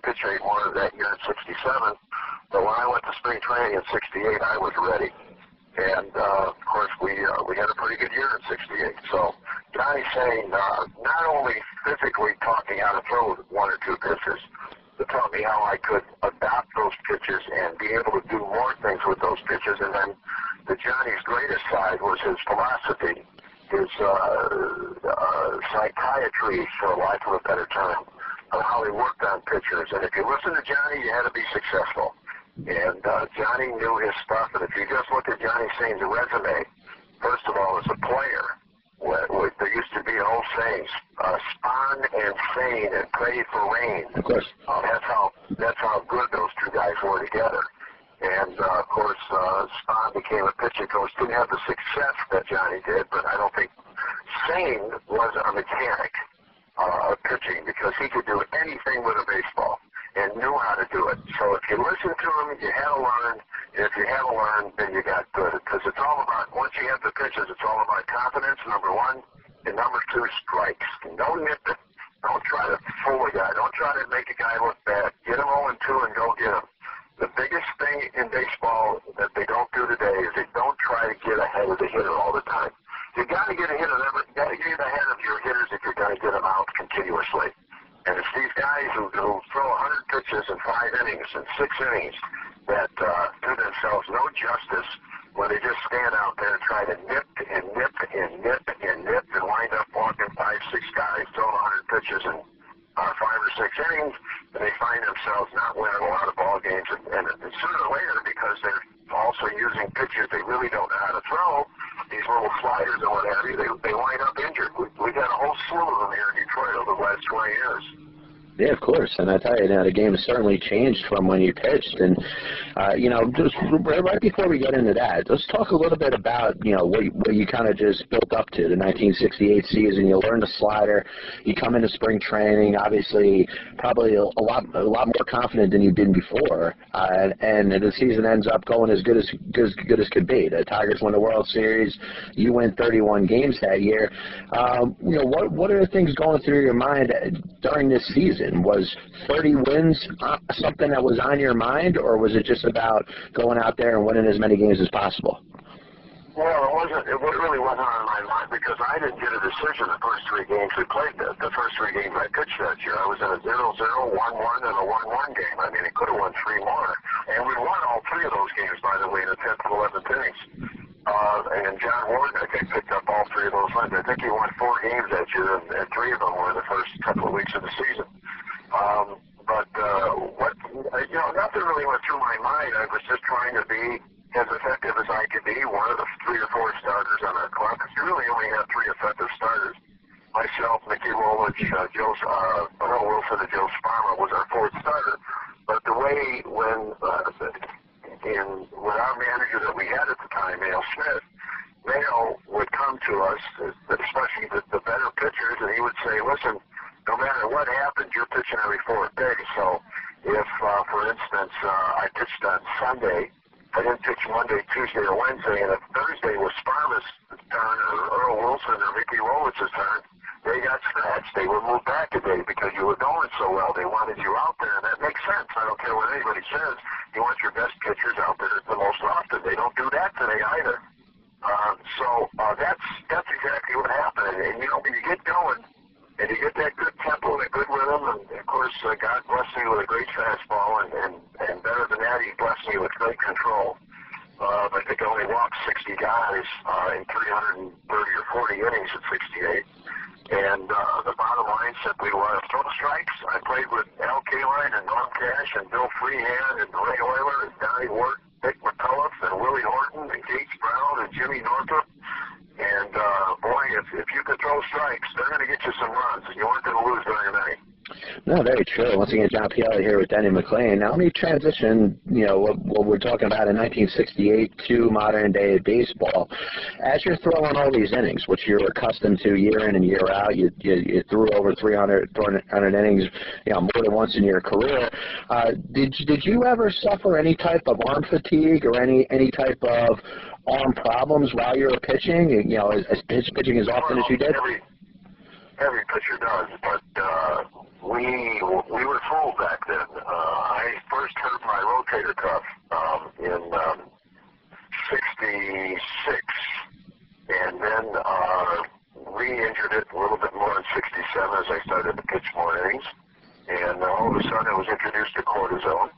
September and pitch eight that year in '67. But when I went to spring training in '68, I was ready. And uh, of course, we uh, we had a pretty good year in '68. So Johnny Sain uh, not only physically taught me how to throw one or two pitches, but taught me how I could adopt those pitches and be able to do more things with those pitches. And then the Johnny's greatest side was his philosophy, his uh, uh, psychiatry, for lack of a better term, of how he worked on pitchers. And if you listen to Johnny, you had to be successful. And uh, Johnny knew his stuff. And if you just look at Johnny Sain's resume, first of all, as a player, where, where there used to be an old saying, uh, Spahn and Sain and pray for rain. Of course. Uh, that's how that's how good those two guys were together. And uh, of course, uh, Spahn became a pitching coach. Didn't have the success that Johnny did, but I don't think Sain was a mechanic uh, pitching because he could do anything with a baseball and knew how to do it. So if you listen to him, you had to learn. If you haven't learned, then you got good. Because it's all about, once you have the pitches, it's all about confidence, number one. And number two, strikes. Don't nip it. Don't try to fool a guy. Don't try to make a guy look bad. Get him 0 2 and go get him. The biggest thing in baseball that they don't do today is they don't try to get ahead of the hitter all the time. You got to get ahead of them. You got to get ahead of your hitters if you're going to get them out continuously. And it's these guys who, who throw 100 pitches in five innings and six innings that uh, do themselves no justice when they just stand out there and try to nip and nip and nip and nip and wind up walking five, six guys throwing 100 pitches in uh, five or six innings, and they find themselves not winning a lot of ball games. And, and, and sooner or later, because they're also using pitches they really don't know how to throw, these little sliders and what have you, they, they wind up injured. We, we've had a whole slew of them here in Detroit over the last 20 years. Course. And I tell you, now the game has certainly changed from when you pitched. And uh, you know, just right before we get into that, let's talk a little bit about you know what, what you kind of just built up to the 1968 season. You learn the slider. You come into spring training, obviously, probably a, a lot a lot more confident than you did before. Uh, and, and the season ends up going as good as good as good as could be. The Tigers won the World Series. You win 31 games that year. Um, you know, what what are the things going through your mind during this season? Was 30 wins uh, something that was on your mind, or was it just about going out there and winning as many games as possible? Well, it wasn't. It really wasn't on my mind because I didn't get a decision the first three games we played. The, the first three games I pitched that year, I was in a 0-0, 1-1, and a 1-1 game. I mean, it could have won three more, and we won all three of those games, by the way, in the 10th and 11th innings. Uh, and John Ward, I think, picked up all three of those wins. I think he won four games that year, and, and three of them were in the first couple of weeks of the season. Um, but uh, what you know, nothing really went through my mind. I was just trying to be as effective as I could be. One of the three or four starters on our club, because you really only have three effective starters. Myself, Mickey Lolich, uh, Joe uh, Earl Wilson, and Joe Sparma was our fourth starter. But the way when uh, in with our manager that we had at the time, Mayo Smith, Mayo would come to us, especially the, the better pitchers, and he would say, "Listen." no matter what happens, you're pitching every fourth day. So if, uh, for instance, uh, I pitched on Sunday, I didn't pitch Monday, Tuesday, or Wednesday, and if Thursday was Sparma's turn or Earl Wilson or Mickey Lolich's turn, they got scratched. They would move back a day because you were going so well. They wanted you out there, and that makes sense. I don't care what anybody says. You want your best pitchers out there the most often. They don't do that today either. Uh, so uh, that's that's exactly what happened. And, and you know, when you get going, and you get that good tempo and a good rhythm, and of course, uh, God blessed me with a great fastball, and, and, and better than that, He blessed me with great control. Uh, I think I only walked 60 guys uh, in 330 or 40 innings at 68. And uh, the bottom line simply was throw strikes. I played with Al Kaline and Norm Cash and Bill Freehan and Ray Oyler and Donnie Wert, Dick McCullough and Willie Horton and Gates Brown and Jimmy Northrup. And uh, boy, if, if you could throw strikes, they're going to get you some runs, and you aren't going to lose very many. No, No, very true. Once again, John McLain. Now let me transition, you know, what, what we're talking about in 1968 to modern day baseball. As you're throwing all these innings, which you're accustomed to year in and year out, you, you, you threw over 300, 300 innings, you know, more than once in your career. Uh, did did you ever suffer any type of arm fatigue or any any type of arm problems while you were pitching? You know, as, as pitching as often as you did. Every, every pitcher does, but uh, we we were told back then. Uh, I first hurt my rotator cuff um, in um, '66, and then uh, re-injured it a little bit more in '67 as I started to pitch more innings. And uh, all of a sudden, I was introduced to cortisone,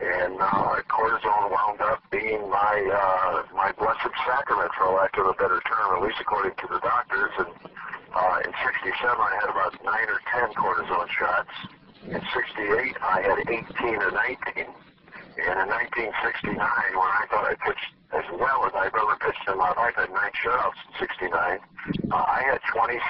and uh, cortisone wound up being my uh, my blessed sacrament, for lack of a better term, at least according to the doctors. And uh, in '67, I had about nine or ten cortisone shots. In '68, I had 18 or 19. And in 1969, when I thought I pitched as well as I've ever pitched in my life, I had nine shutouts in '69. Uh, I had 26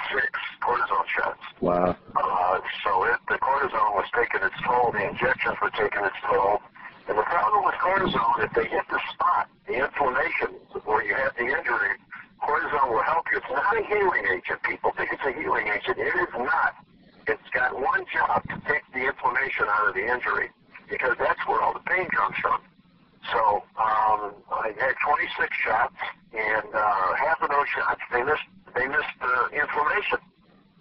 cortisone shots. Wow. Uh, so it, the cortisone was taking its toll. The injections were taking its toll. And the problem with cortisone, if they hit the spot, the inflammation where you have the injury, cortisone will help you. It's not a healing agent. People think it's a healing agent. It is not. It's got one job to take the inflammation out of the injury because that's where all the pain comes from. So um, I had 26 shots, and uh, half of those shots they missed. They missed the inflammation.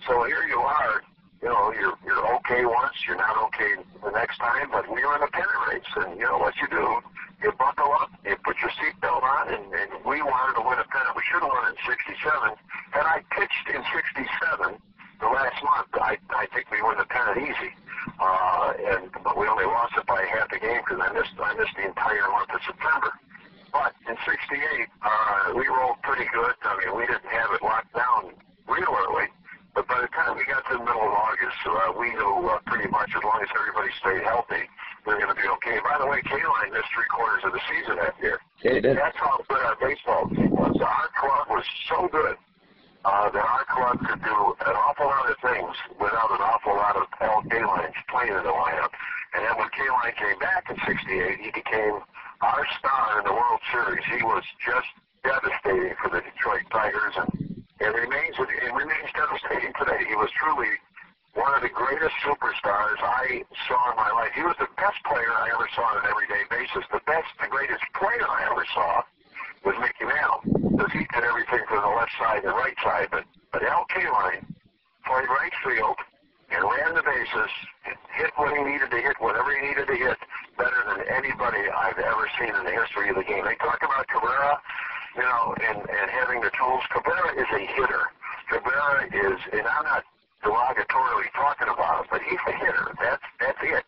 So here you are. You know, you're you're okay once, you're not okay the next time. But we were in a pennant race, and you know what you do? You buckle up, you put your seatbelt on, and, and we wanted to win a pennant. We should have won in '67. Had I pitched in '67 the last month, I I think we win the pennant easy. Uh, and but we only lost it by half a game because I missed I missed the entire month of September. But in '68, uh, we rolled pretty good. I mean, we didn't have it locked down real early, but by the time we got to the middle of August, uh, we knew uh, pretty much as long as everybody stayed healthy, we were going to be okay. By the way, Kaline missed three quarters of the season that year. Yeah, it did. That's how good our baseball team was. Our club was so good uh, that our club could do an awful lot of things without an awful lot of Al Kaline's playing in the lineup. And then when Kaline came back in '68, he became our star in the World Series. He was just devastating for the Detroit Tigers, and it remains it remains devastating today. He was truly one of the greatest superstars I saw in my life. He was the best player I ever saw on an everyday basis. The best, the greatest player I ever saw was Mickey Mantle, because he did everything for the left side and right side. But but Al Kaline played right field and ran the bases, hit what he needed to hit, whatever he needed to hit, better than anybody I've ever seen in the history of the game. They talk about Cabrera, you know, and, and having the tools. Cabrera is a hitter. Cabrera is, and I'm not derogatorily talking about him, but he's a hitter. That's that's it.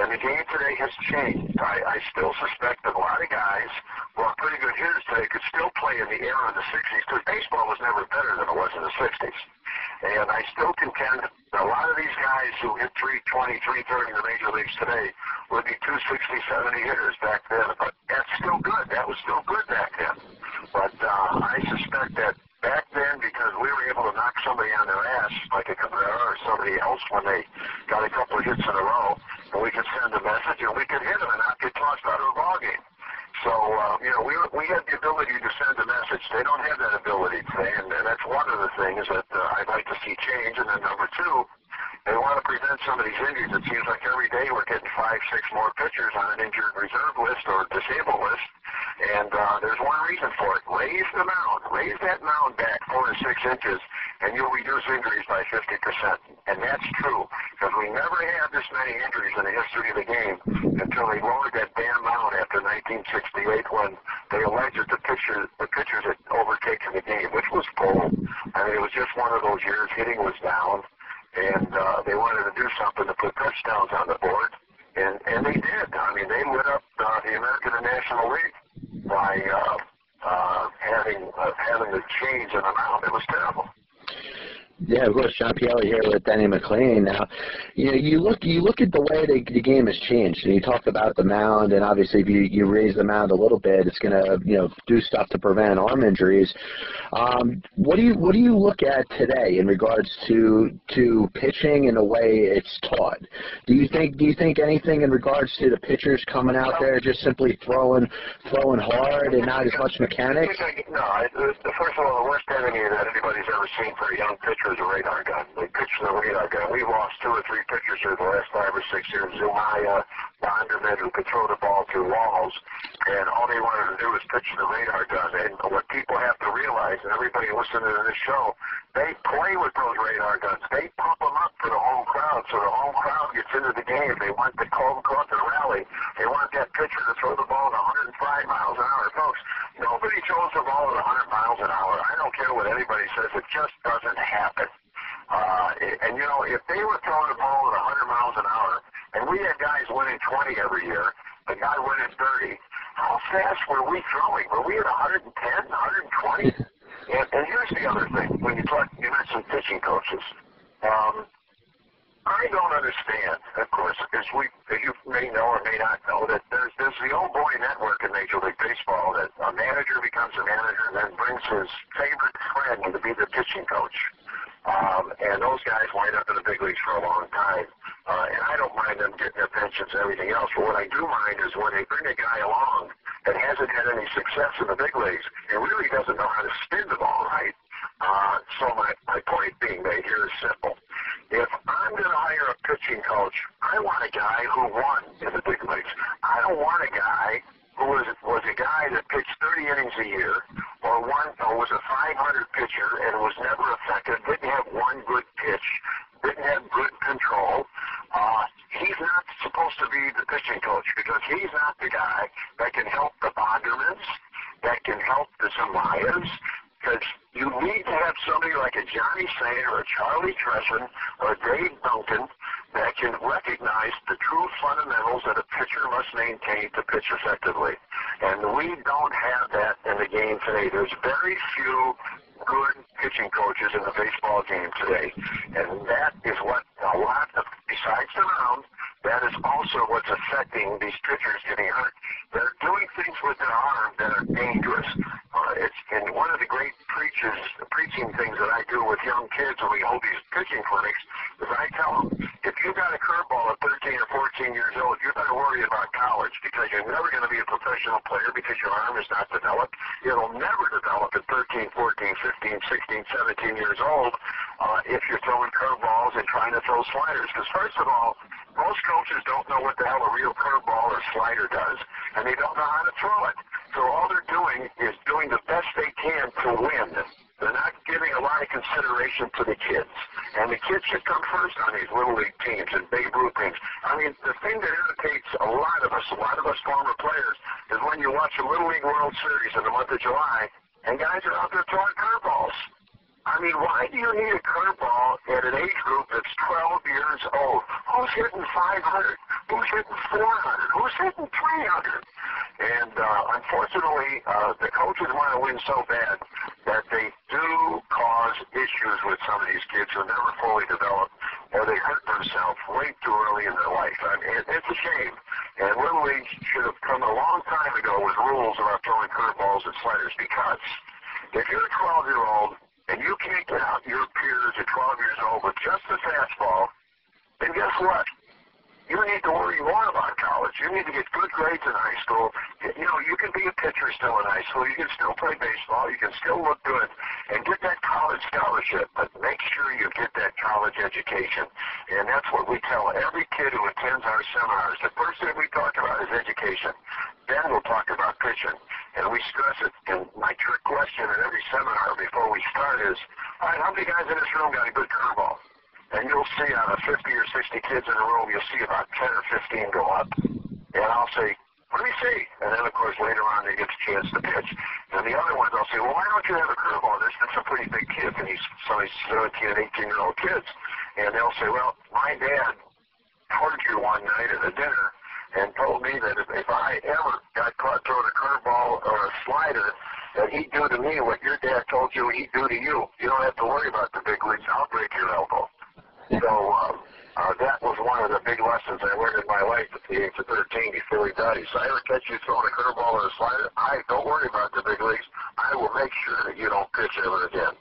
And the game today has changed. I, I still suspect that a lot of guys who are pretty good hitters today could still play in the era of the 60s because baseball was never better than it was in the 60s. And I still contend that a lot of these guys who hit 320, 330 in the major leagues today would be 260, 70 hitters back then. But that's still good. That was still good back then. But uh, I suspect that back then, because we were able to knock somebody on their ass, like a Cabrera or somebody else, when they got a couple of hits in a row, and we could send a message and we could hit them and not get tossed out of a ball. So, uh, you know, we, we had the ability to send a message. They don't have that ability today, and, and that's one of the things that uh, I'd like to see change. And then number two, they want to prevent some of these injuries. It seems like every day we're getting five, six more pitchers on an injured reserve list or disabled list. And uh, there's one reason for it. Raise the mound. Raise that mound back four to six inches, and you'll reduce injuries by 50%. And that's true, because we never had this many injuries in the history of the game until they lowered that damn mound after 1968 when they alleged the pitchers, the pitchers had overtaken the game, which was bull. I mean, it was just one of those years. Hitting was down, and uh, they wanted to do something to put touchdowns on the board. And, and they did. I mean, they lit up uh, the American and National League by uh, uh, having uh, having the change in the mound. It was terrible. Yeah, of course, John Pielli here McLain. Now, you know, you look you look at the way the, the game has changed, and you talk about the mound, and obviously, if you, you raise the mound a little bit, it's going to you know do stuff to prevent arm injuries. Um, what do you what do you look at today in regards to to pitching and the way it's taught? Do you think do you think anything in regards to the pitchers coming out there just simply throwing throwing hard and not as much mechanics? No, first of all, the worst enemy that anybody's ever seen for a young pitcher is a radar gun. They pitch the radar gun. We've lost two or three pitchers here the last five or six years. Zumaya, Bonderman, who could throw the ball through walls, and all they wanted to do was pitch the radar gun. And what people have to realize, and everybody listening to this show, they play with those radar guns. They pump them up for the home crowd, so the home crowd gets into the game. They want the cold caught the rally. They want that pitcher to throw the ball at 105 miles an hour. Folks, nobody throws the ball at 100 miles an hour. I don't care what anybody says. It just doesn't happen. Uh, and, you know, if they were throwing the ball at 100 miles an hour, and we had guys winning 20 every year, the guy winning 30, how fast were we throwing? Were we at 110, 120? and, and here's the other thing. When you talk, you mentioned pitching coaches. Um, I don't understand, of course, as we, as you may know or may not know, that there's there's the old boy network in Major League Baseball that a manager becomes a manager and then brings his favorite friend to be the pitching coach. Um, and those guys wind up in the big leagues for a long time. Uh, and I don't mind them getting their pensions and everything else. But what I do mind is when they bring a guy along that hasn't had any success in the big leagues and really doesn't know how to spin the ball right. Uh, so my, my point being made here is simple. If I'm going to hire a pitching coach, I want a guy who won in the big leagues. I don't want a guy who was was a guy that pitched 30 innings a year, or one or was a 500 pitcher and was never effective, didn't have one good pitch, didn't have good control. Uh, he's not supposed to be the pitching coach because he's not the guy that can help the Bondermans, that can help the Zumayas, because you need to have somebody like a Johnny Sain or a Charlie Tresson or a Dave Duncan that can recognize the true fundamentals that a pitcher must maintain to pitch effectively. And we don't have that in the game today. There's very few good pitching coaches in the baseball game today. And that is what a lot of, besides the mound, that is also what's affecting these pitchers getting hurt. They're doing things with their arm that are dangerous. Uh, it's and one of the great preaching things that I do with young kids when we hold these pitching clinics is I tell them, if you got a curveball at 13 or 14 years old, you better worry about college because you're never going to be a professional player because your arm is not developed. It'll never develop at 13, 14, 15, 16, 17 years old uh, if you're throwing curveballs and trying to throw sliders. Because first of all, most coaches don't know what the hell a real curveball or slider does, and they don't know how to throw it. So all they're doing is doing the best they can to win. They're not giving a lot of consideration to the kids. And the kids should come first on these little league teams and Babe Ruth teams. I mean, the thing that irritates a lot of us, a lot of us former players, is when you watch a Little League World Series in the month of July, and guys are out there throwing curveballs. I mean, why do you need a curveball at an age group that's 12 years old? Who's hitting 500? Who's hitting 400? Who's hitting 300? And uh, unfortunately, uh, the coaches want to win so bad that they do cause issues with some of these kids who never fully develop, or they hurt themselves way too early in their life. I mean, it, it's a shame. And Little League should have come a long time ago with rules about throwing curveballs and sliders because if you're a 12 year old and you can't get out your peers at 12 years old with just a fastball, then guess what? You need to worry more about college. You need to get good grades in high school. You know, you can be a pitcher still in high school. You can still play baseball. You can still look good and get that college scholarship. But make sure you get that college education. And that's what we tell every kid who attends our seminars. The first thing we talk about is education. Then we'll talk about pitching. And we stress it. And my trick question in every seminar before we start is, all right, how many guys in this room got a good curveball? And you'll see out of 50 or 60 kids in a room, you'll see about 10 or 15 go up. And I'll say, do we see? And then, of course, later on, they get the chance to pitch. And the other ones, I'll say, well, why don't you have a curveball? There's been some pretty big kids, and these some of these 17 and 18 year old kids. And they'll say, well, my dad tortured you one night at a dinner and told me that if, if I ever got caught throwing a curveball or a slider, that he'd do to me what your dad told you he'd do to you. You don't have to worry about the big leagues. I'll break your elbow. So, um, Uh, that was one of the big lessons I learned in my life at the age of 13 before he died. He said, I ever catch you throwing a curveball or a slider, I don't worry about the big leagues. I will make sure that you don't pitch ever again.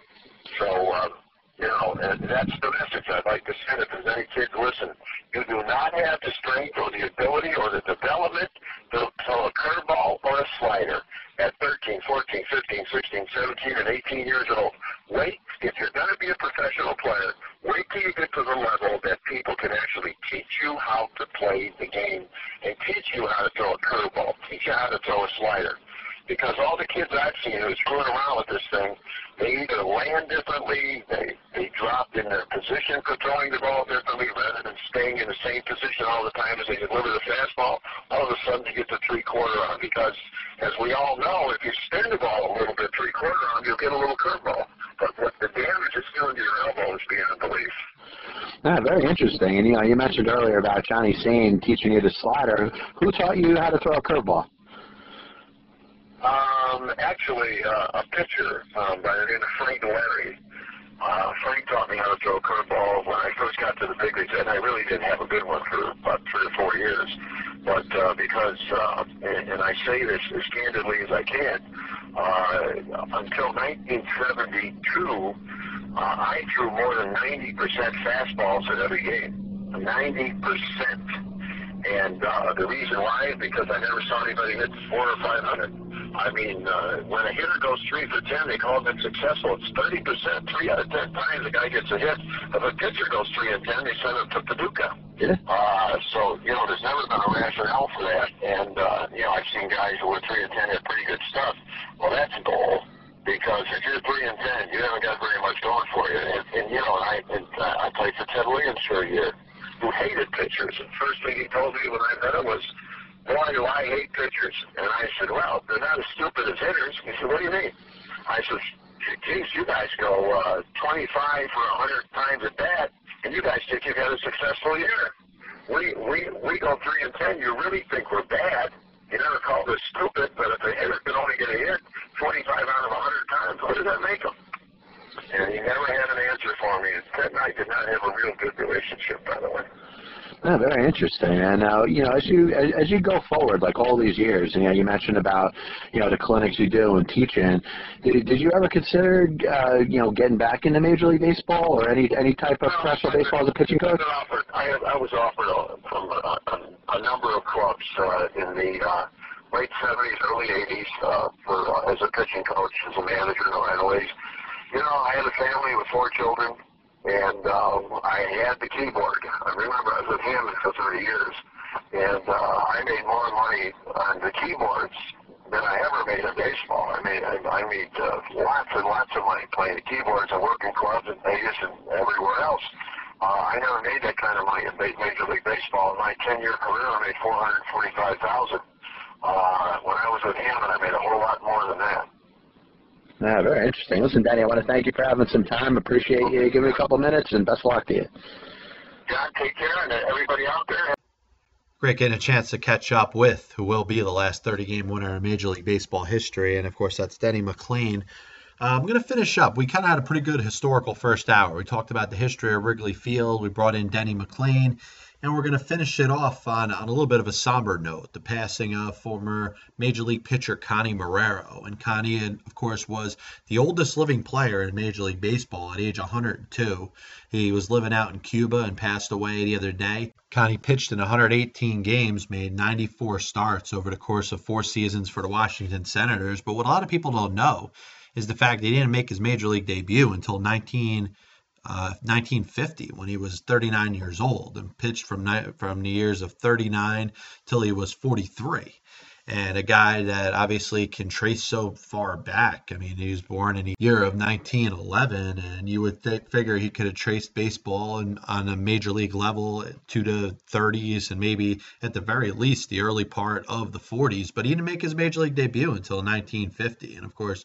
So, um, you know, and that's the message I'd like to send if there's any kids listen. You do not have the strength or the ability or the development to throw a curveball or a slider at 13, 14, 15, 16, 17, and 18 years old. Wait, if you're going to be a professional player, wait till you get to the level that people can actually teach you how to play the game and teach you how to throw a curveball, teach you how to throw a slider. Because all the kids I've seen who screwing around with this thing, they either land differently, they they dropped in their position for throwing the ball differently rather than staying in the same position all the time as they deliver the fastball. All of a sudden you get the three quarter arm because, as we all know, if you spin the ball a little bit three quarter arm, you'll get a little curveball. But what the damage it's doing to your elbow is beyond belief. Ah, very interesting. And you know, you mentioned earlier about Johnny Sain teaching you the slider. Who taught you how to throw a curveball? Um, actually, uh, a pitcher um, by the name of Frank Lary. Uh, Frank taught me how to throw a curveball when I first got to the big leagues, and I really didn't have a good one for about three or four years. But uh, because, uh, and, and I say this as candidly as I can, uh, until 1972, uh, I threw more than 90% fastballs at every game. 90%. And uh, the reason why, is because I never saw anybody hit four or five hundred. I mean, uh, when a hitter goes three for ten, they call it successful. It's thirty percent. Three out of ten times a guy gets a hit. If a pitcher goes three and ten, they send him to Paducah. Yeah. Uh, so you know, there's never been a rationale for that. And uh, you know, I've seen guys who were three and ten hit pretty good stuff. Well, that's a goal. Because if you're three and ten, you haven't got very much going for you. And, and you know, and I and, uh, I played for Ted Williams for a year who hated pitchers. And first thing he told me when I met him was, boy, do I hate pitchers. And I said, well, they're not as stupid as hitters. He said, what do you mean? I said, geez, you guys go uh, 25 for 100 times at bat, and you guys think you've had a successful year. We, we, we go 3 and 10, you really think we're bad. You never call this stupid, but if a hitter can only get a hit 25 out of 100 times, what does that make them? And he never had an answer for me. Ted and I did not have a real good relationship, by the way. Oh, very interesting. And uh, you know, as you as, as you go forward, like all these years, you know, you mentioned about you know the clinics you do and teaching. Did, did you ever consider uh, you know getting back into Major League Baseball or any any type of professional baseball as a pitching coach? Offered, I, I was offered uh, from a, a, a number of clubs uh, in the uh, late 70s, early 80s uh, for uh, as a pitching coach, as a manager in the minor leagues. You know, I had a family with four children, and um, I had the keyboard. I remember I was with him for 30 years, and uh, I made more money on the keyboards than I ever made in baseball. I made I, I made uh, lots and lots of money playing the keyboards and working clubs in Vegas and everywhere else. Uh, I never made that kind of money in Major League Baseball. In my 10-year career, I made 445000 uh, When I was with him, and I made a whole lot more than that. Yeah, very interesting. Listen, Danny, I want to thank you for having some time. Appreciate you giving me a couple minutes, and best of luck to you. John, take care, and uh, everybody out there, Great getting a chance to catch up with who will be the last 30 game winner in Major League Baseball history. And of course, that's Denny McLain. Uh, I'm going to finish up. We kind of had a pretty good historical first hour. We talked about the history of Wrigley Field. We brought in Denny McLain. And we're going to finish it off on, on a little bit of a somber note the passing of former Major League pitcher Connie Marrero. And Connie, of course, was the oldest living player in Major League Baseball at age 102. He was living out in Cuba and passed away the other day. Connie pitched in 118 games, made 94 starts over the course of four seasons for the Washington Senators. But what a lot of people don't know is the fact that he didn't make his Major League debut until 19. Uh, 1950 when he was 39 years old and pitched from ni- from the years of 39 till he was 43 and a guy that obviously can trace so far back. I mean, he was born in the year of 1911, and you would th- figure he could have traced baseball in, on a major league level to the 30s and maybe at the very least the early part of the 40s. But he didn't make his major league debut until 1950, and of course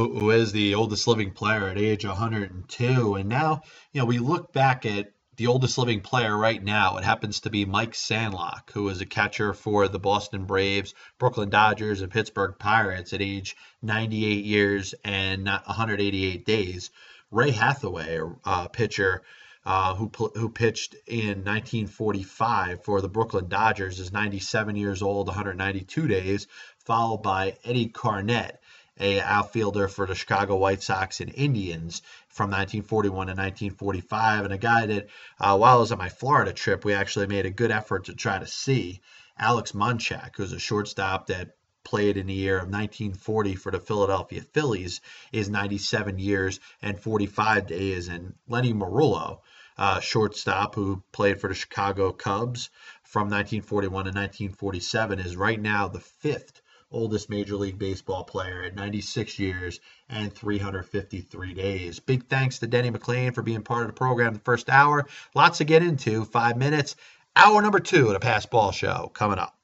who, who is the oldest living player at age 102. And now, you know, we look back at the oldest living player right now. It happens to be Mike Sandlock, who is a catcher for the Boston Braves, Brooklyn Dodgers, and Pittsburgh Pirates at age 98 years and 188 days. Ray Hathaway, a uh, pitcher uh, who who pitched in 1945 for the Brooklyn Dodgers, is 97 years old, 192 days, followed by Eddie Carnett, a outfielder for the Chicago White Sox and Indians from 1941 to 1945, and a guy that uh, while I was on my Florida trip, we actually made a good effort to try to see. Alex Monchak, who's a shortstop that played in the year of 1940 for the Philadelphia Phillies, is 97 years and 45 days. And Lenny Merullo, uh, shortstop who played for the Chicago Cubs from 1941 to 1947, is right now the fifth oldest Major League Baseball player at 96 years and 353 days. Big thanks to Denny McLain for being part of the program the first hour. Lots to get into. Five minutes. Hour number two of the Pass Ball Show coming up.